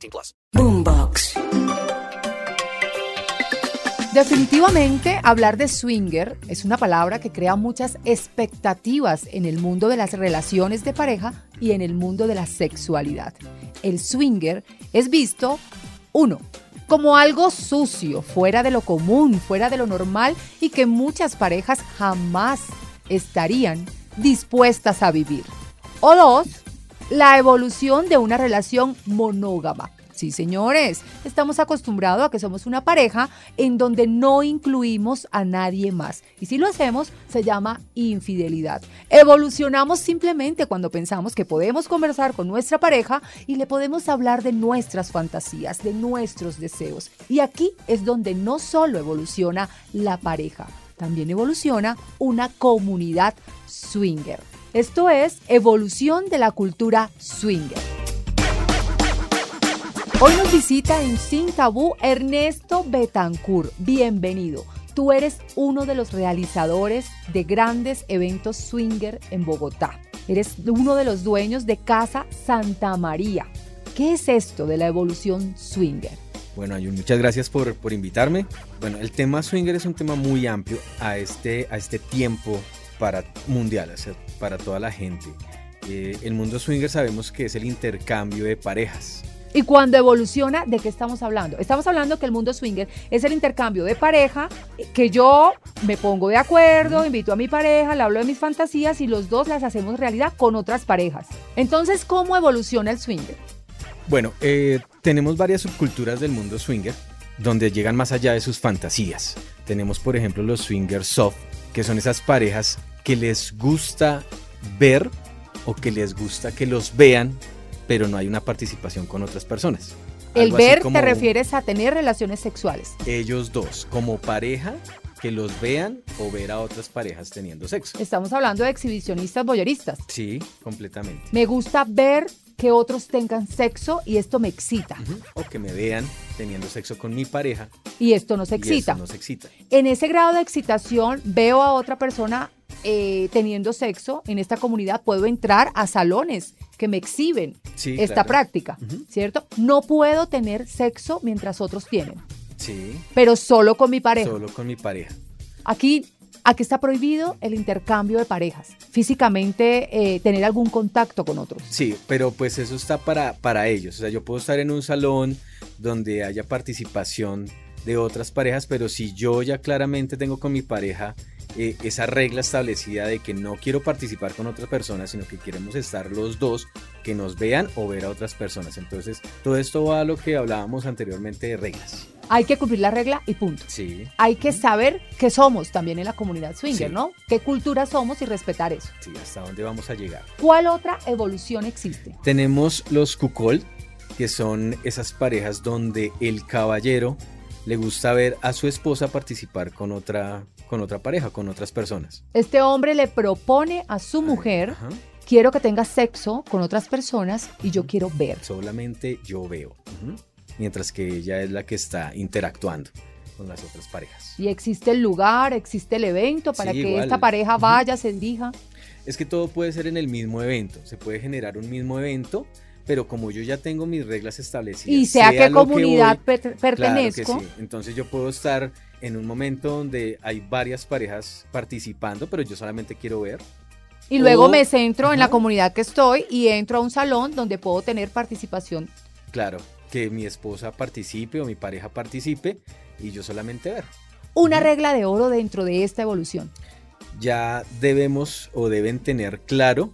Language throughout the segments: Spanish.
18 plus. Boombox. Definitivamente, hablar de swinger es una palabra que crea muchas expectativas en el mundo de las relaciones de pareja y en el mundo de la sexualidad. El swinger es visto, uno, como algo sucio, fuera de lo común, fuera de lo normal y que muchas parejas jamás estarían dispuestas a vivir. O dos, la evolución de una relación monógama. Sí, señores, estamos acostumbrados a que somos una pareja en donde no incluimos a nadie más. Y si lo hacemos, se llama infidelidad. Evolucionamos simplemente cuando pensamos que podemos conversar con nuestra pareja y le podemos hablar de nuestras fantasías, de nuestros deseos. Y aquí es donde no solo evoluciona la pareja, también evoluciona una comunidad swinger. Esto es evolución de la cultura swinger. Hoy nos visita en Sin Tabú Ernesto Betancourt. Bienvenido. Tú eres uno de los realizadores de grandes eventos swinger en Bogotá. Eres uno de los dueños de Casa Santa María. ¿Qué es esto de la evolución swinger? Bueno, Ayun, muchas gracias por, por invitarme. Bueno, el tema swinger es un tema muy amplio a este, a este tiempo para mundial, o sea, para toda la gente. Eh, el mundo swinger sabemos que es el intercambio de parejas. Y cuando evoluciona, ¿de qué estamos hablando? Estamos hablando que el mundo swinger es el intercambio de pareja, que yo me pongo de acuerdo, invito a mi pareja, le hablo de mis fantasías y los dos las hacemos realidad con otras parejas. Entonces, ¿cómo evoluciona el swinger? Bueno, eh, tenemos varias subculturas del mundo swinger donde llegan más allá de sus fantasías. Tenemos, por ejemplo, los swingers soft, que son esas parejas que les gusta ver o que les gusta que los vean pero no hay una participación con otras personas. El ver te refieres a tener relaciones sexuales. Ellos dos, como pareja, que los vean o ver a otras parejas teniendo sexo. Estamos hablando de exhibicionistas boyeristas. Sí, completamente. Me gusta ver que otros tengan sexo y esto me excita. O que me vean teniendo sexo con mi pareja. Y esto nos excita. Y nos excita. En ese grado de excitación veo a otra persona eh, teniendo sexo en esta comunidad, puedo entrar a salones que me exhiben esta práctica, ¿cierto? No puedo tener sexo mientras otros tienen. Sí. Pero solo con mi pareja. Solo con mi pareja. Aquí, aquí está prohibido el intercambio de parejas. Físicamente, eh, tener algún contacto con otros. Sí, pero pues eso está para, para ellos. O sea, yo puedo estar en un salón donde haya participación de otras parejas, pero si yo ya claramente tengo con mi pareja eh, esa regla establecida de que no quiero participar con otras personas, sino que queremos estar los dos, que nos vean o ver a otras personas. Entonces, todo esto va a lo que hablábamos anteriormente de reglas. Hay que cumplir la regla y punto. Sí. Hay que saber qué somos también en la comunidad swinger, ¿no? ¿Qué cultura somos y respetar eso? Sí, hasta dónde vamos a llegar. ¿Cuál otra evolución existe? Tenemos los cuckold, que son esas parejas donde el caballero le gusta ver a su esposa participar con otra, con otra pareja, con otras personas. Este hombre le propone a su mujer, quiero que tenga sexo con otras personas y yo quiero ver. Solamente yo veo. Mientras que ella es la que está interactuando con las otras parejas. Y existe el lugar, existe el evento para que esta pareja vaya, se dirija. Es que todo puede ser en el mismo evento. Se puede generar un mismo evento pero como yo ya tengo mis reglas establecidas. Y sea, a qué comunidad pertenezco. Entonces yo puedo estar en un momento donde hay varias parejas participando, pero yo solamente quiero ver. Y luego me centro en la comunidad que estoy y entro a un salón donde puedo tener participación. Claro, que mi esposa participe o mi pareja participe y yo solamente ver. Una regla de oro dentro de esta evolución. Ya debemos o deben tener claro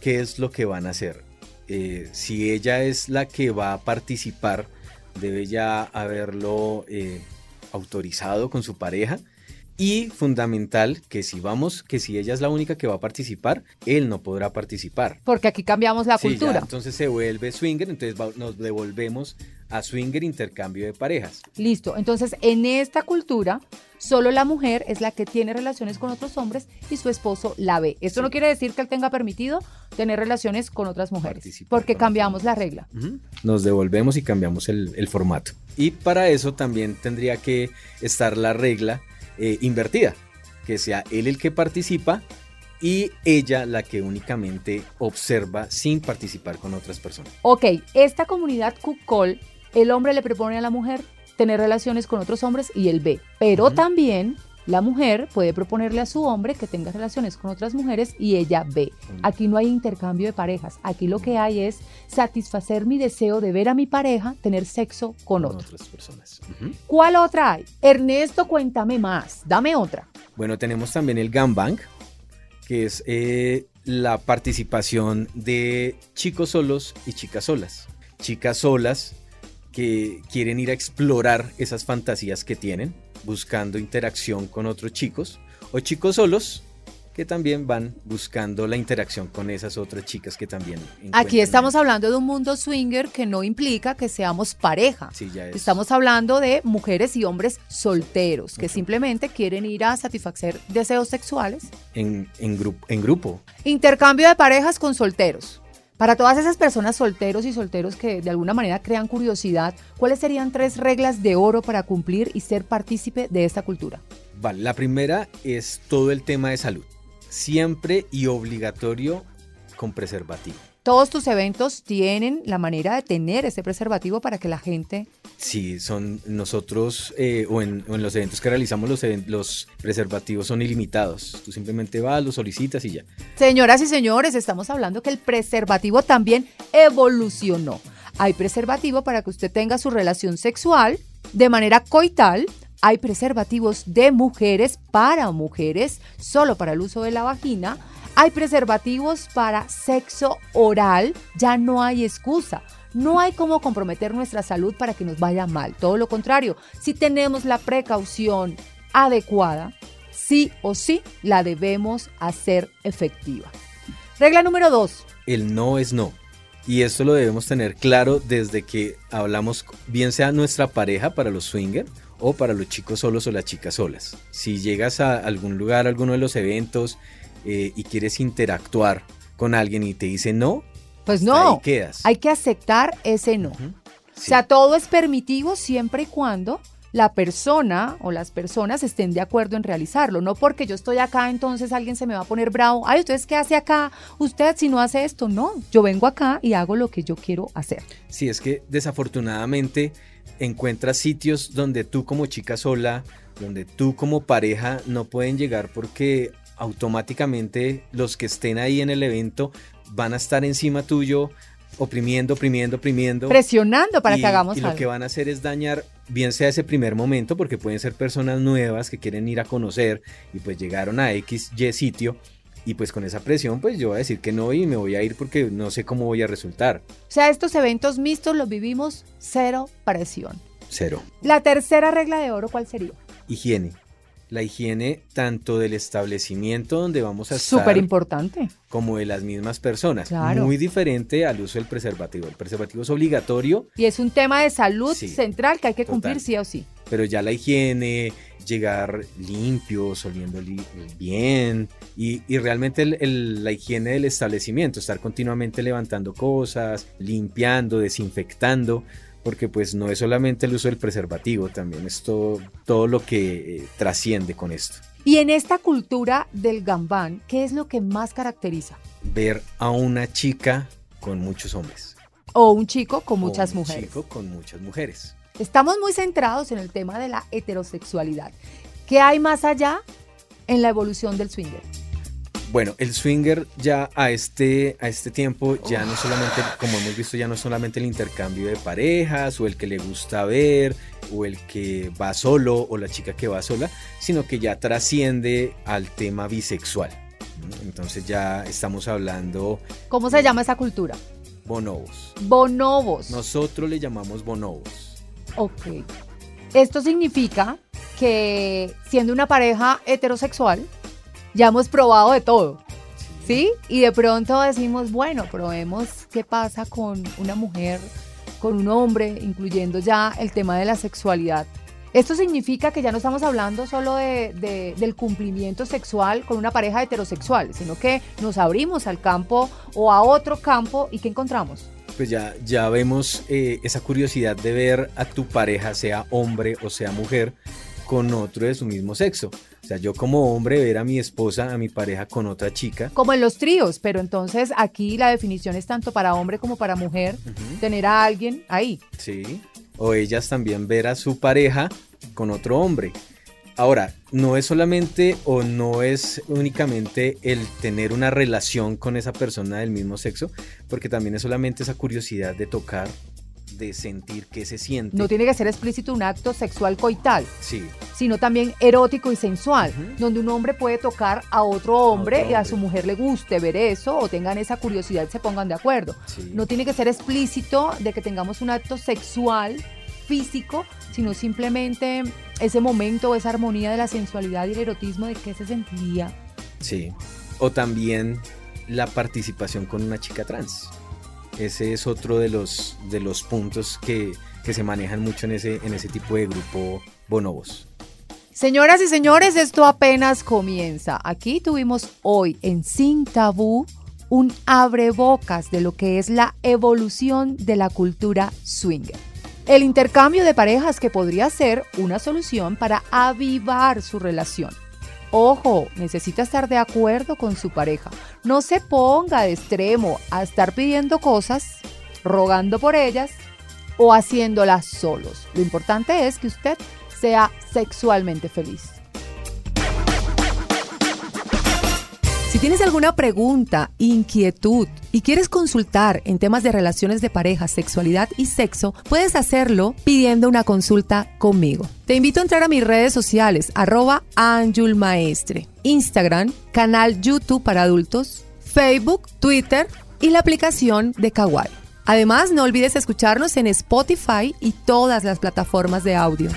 qué es lo que van a hacer eh, si ella es la que va a participar, debe ya haberlo eh, autorizado con su pareja Y fundamental que si vamos, que si ella es la única que va a participar, él no podrá participar. Porque aquí cambiamos la Sí, ya, cultura. entonces se vuelve swinger, entonces va- nos devolvemos a swinger intercambio de parejas. Listo. Entonces, en esta cultura, solo la mujer es la que tiene relaciones con otros hombres y su esposo la ve. Esto no quiere decir que él tenga permitido tener relaciones con otras mujeres, Participar porque cambiamos la regla. Nos devolvemos y cambiamos el, el formato. Y para eso también tendría que estar la regla eh, invertida, que sea él el que participa y ella la que únicamente observa sin participar con otras personas. Ok, esta comunidad Kukol, el hombre le propone a la mujer tener relaciones con otros hombres y él ve. Pero también la mujer puede proponerle a su hombre que tenga relaciones con otras mujeres y ella ve. Aquí no hay intercambio de parejas. Aquí lo que hay es satisfacer mi deseo de ver a mi pareja tener sexo con Con otro. otras personas. ¿Cuál otra hay? Ernesto, cuéntame más. Dame otra. Bueno, tenemos también el gangbang, que es eh, la participación de chicos solos y chicas solas. Chicas solas que quieren ir a explorar esas fantasías que tienen, buscando interacción con otros chicos, o chicos solos que también van buscando la interacción con esas otras chicas que también. Aquí estamos ahí. hablando de un mundo swinger que no implica que seamos pareja. Sí, ya es- Estamos hablando de mujeres y hombres solteros que simplemente quieren ir a satisfacer deseos sexuales. en, en, en grupo. Intercambio de parejas con solteros. Para todas esas personas solteros y solteros que de alguna manera crean curiosidad, ¿cuáles serían tres reglas de oro para cumplir y ser partícipe de esta cultura? Vale, la primera es todo el tema de salud. Siempre y obligatorio con preservativo. Todos tus eventos tienen la manera de tener ese preservativo para que la gente... Sí, son nosotros eh, o, en, o en los eventos que realizamos los preservativos son ilimitados. Tú simplemente vas, los solicitas y ya. Señoras y señores, estamos hablando que el preservativo también evolucionó. Hay preservativo para que usted tenga su relación sexual de manera coital. Hay preservativos de mujeres para mujeres, solo para el uso de la vagina. Hay preservativos para sexo oral. Ya no hay excusa. No hay cómo comprometer nuestra salud para que nos vaya mal. Todo lo contrario, si tenemos la precaución adecuada, sí o sí la debemos hacer efectiva. Regla número dos. El no es no. Y esto lo debemos tener claro desde que hablamos, bien sea nuestra pareja para los swingers o para los chicos solos o las chicas solas. Si llegas a algún lugar, a alguno de los eventos eh, y quieres interactuar con alguien y te dice no, Pues no, ahí quedas. hay que aceptar ese no. O Sí. sea, todo es permitivo siempre y cuando la persona o las personas estén de acuerdo en realizarlo. No porque yo estoy acá, entonces alguien se me va a poner bravo. Ay, ¿ustedes qué hace acá? Usted si no hace esto, no. Yo vengo acá y hago lo que yo quiero hacer. Sí, es que desafortunadamente encuentras sitios donde tú como chica sola, donde tú como pareja no pueden llegar porque automáticamente los que estén ahí en el evento van a estar encima tuyo oprimiendo, oprimiendo, oprimiendo. Presionando para y, que hagamos y lo algo. que van a hacer es dañar, bien sea ese primer momento, porque pueden ser personas nuevas que quieren ir a conocer y pues llegaron a X, Y sitio. Y pues con esa presión, pues yo voy a decir que no y me voy a ir porque no sé cómo voy a resultar. O sea, estos eventos mixtos los vivimos cero presión. Cero. La tercera regla de oro, ¿cuál sería? Higiene. La higiene tanto del establecimiento donde vamos a estar Súper importante. como de las mismas personas. Claro. Muy diferente al uso del preservativo. El preservativo es obligatorio, Y es un tema de salud Sí, central que hay que cumplir sí o sí. pero ya la higiene, llegar limpios, oliendo li- bien y, y realmente el- el- la higiene del establecimiento, estar continuamente levantando cosas, limpiando, desinfectando, porque pues no es solamente el uso del preservativo, también es todo, todo lo que eh, trasciende con esto. Y en esta cultura del gambán, ¿qué es lo que más caracteriza? Ver a una chica con muchos hombres. O un chico con o muchas un mujeres. chico con muchas mujeres. Estamos muy centrados en el tema de la heterosexualidad. ¿Qué hay más allá en la evolución del swinger? Bueno, el swinger ya a este, a este tiempo ya no solamente, como hemos visto, ya no solamente el intercambio de parejas o el que le gusta ver o el que va solo o la chica que va sola, sino que ya trasciende al tema bisexual. Entonces ya estamos hablando ¿Cómo se llama esa cultura? bonobos. Bonobos. Nosotros le llamamos bonobos. Ok. Esto significa que siendo una pareja heterosexual, ya hemos probado de todo. ¿Sí? Y de pronto decimos, bueno, probemos qué pasa con una mujer, con un hombre, incluyendo ya el tema de la sexualidad. Esto significa que ya no estamos hablando solo de, del cumplimiento sexual con una pareja heterosexual, sino que nos abrimos al campo o a otro campo y ¿qué encontramos? Pues ya, ya vemos eh, esa curiosidad de ver a tu pareja, sea hombre o sea mujer, con otro de su mismo sexo. O sea, yo como hombre ver a mi esposa, a mi pareja con otra chica. Como en los tríos, pero entonces aquí la definición es tanto para hombre como para mujer, tener a alguien ahí. Sí, o ellas también ver a su pareja con otro hombre. Ahora, no es solamente o no es únicamente el tener una relación con esa persona del mismo sexo, porque también es solamente esa curiosidad de tocar, de sentir qué se siente. No tiene que ser explícito un acto sexual coital. Sí. Sino también erótico y sensual, donde un hombre puede tocar a otro hombre y a su mujer le guste ver eso o tengan esa curiosidad y se pongan de acuerdo. No tiene que ser explícito de que tengamos un acto sexual físico, sino simplemente ese momento, esa armonía de la sensualidad y el erotismo de qué se sentiría. Sí. O también la participación con una chica trans. Ese es otro de los, de los puntos que, se manejan mucho en ese, en ese tipo de grupo bonobos. Señoras y señores, esto apenas comienza. Aquí tuvimos hoy en Sin Tabú un abrebocas de lo que es la evolución de la cultura swinger. El intercambio de parejas que podría ser una solución para avivar su relación. Ojo, necesita estar de acuerdo con su pareja. No se ponga de extremo a estar pidiendo cosas, rogando por ellas o haciéndolas solos. Lo importante es que usted sea sexualmente feliz. Si tienes alguna pregunta, inquietud y quieres consultar en temas de relaciones de pareja, sexualidad y sexo, puedes hacerlo pidiendo una consulta conmigo. Te invito a entrar a mis redes sociales, arroba Maestre, Instagram, canal YouTube para adultos, Facebook, Twitter y la aplicación de Kawaii. Además, no olvides escucharnos en Spotify y todas las plataformas de audio.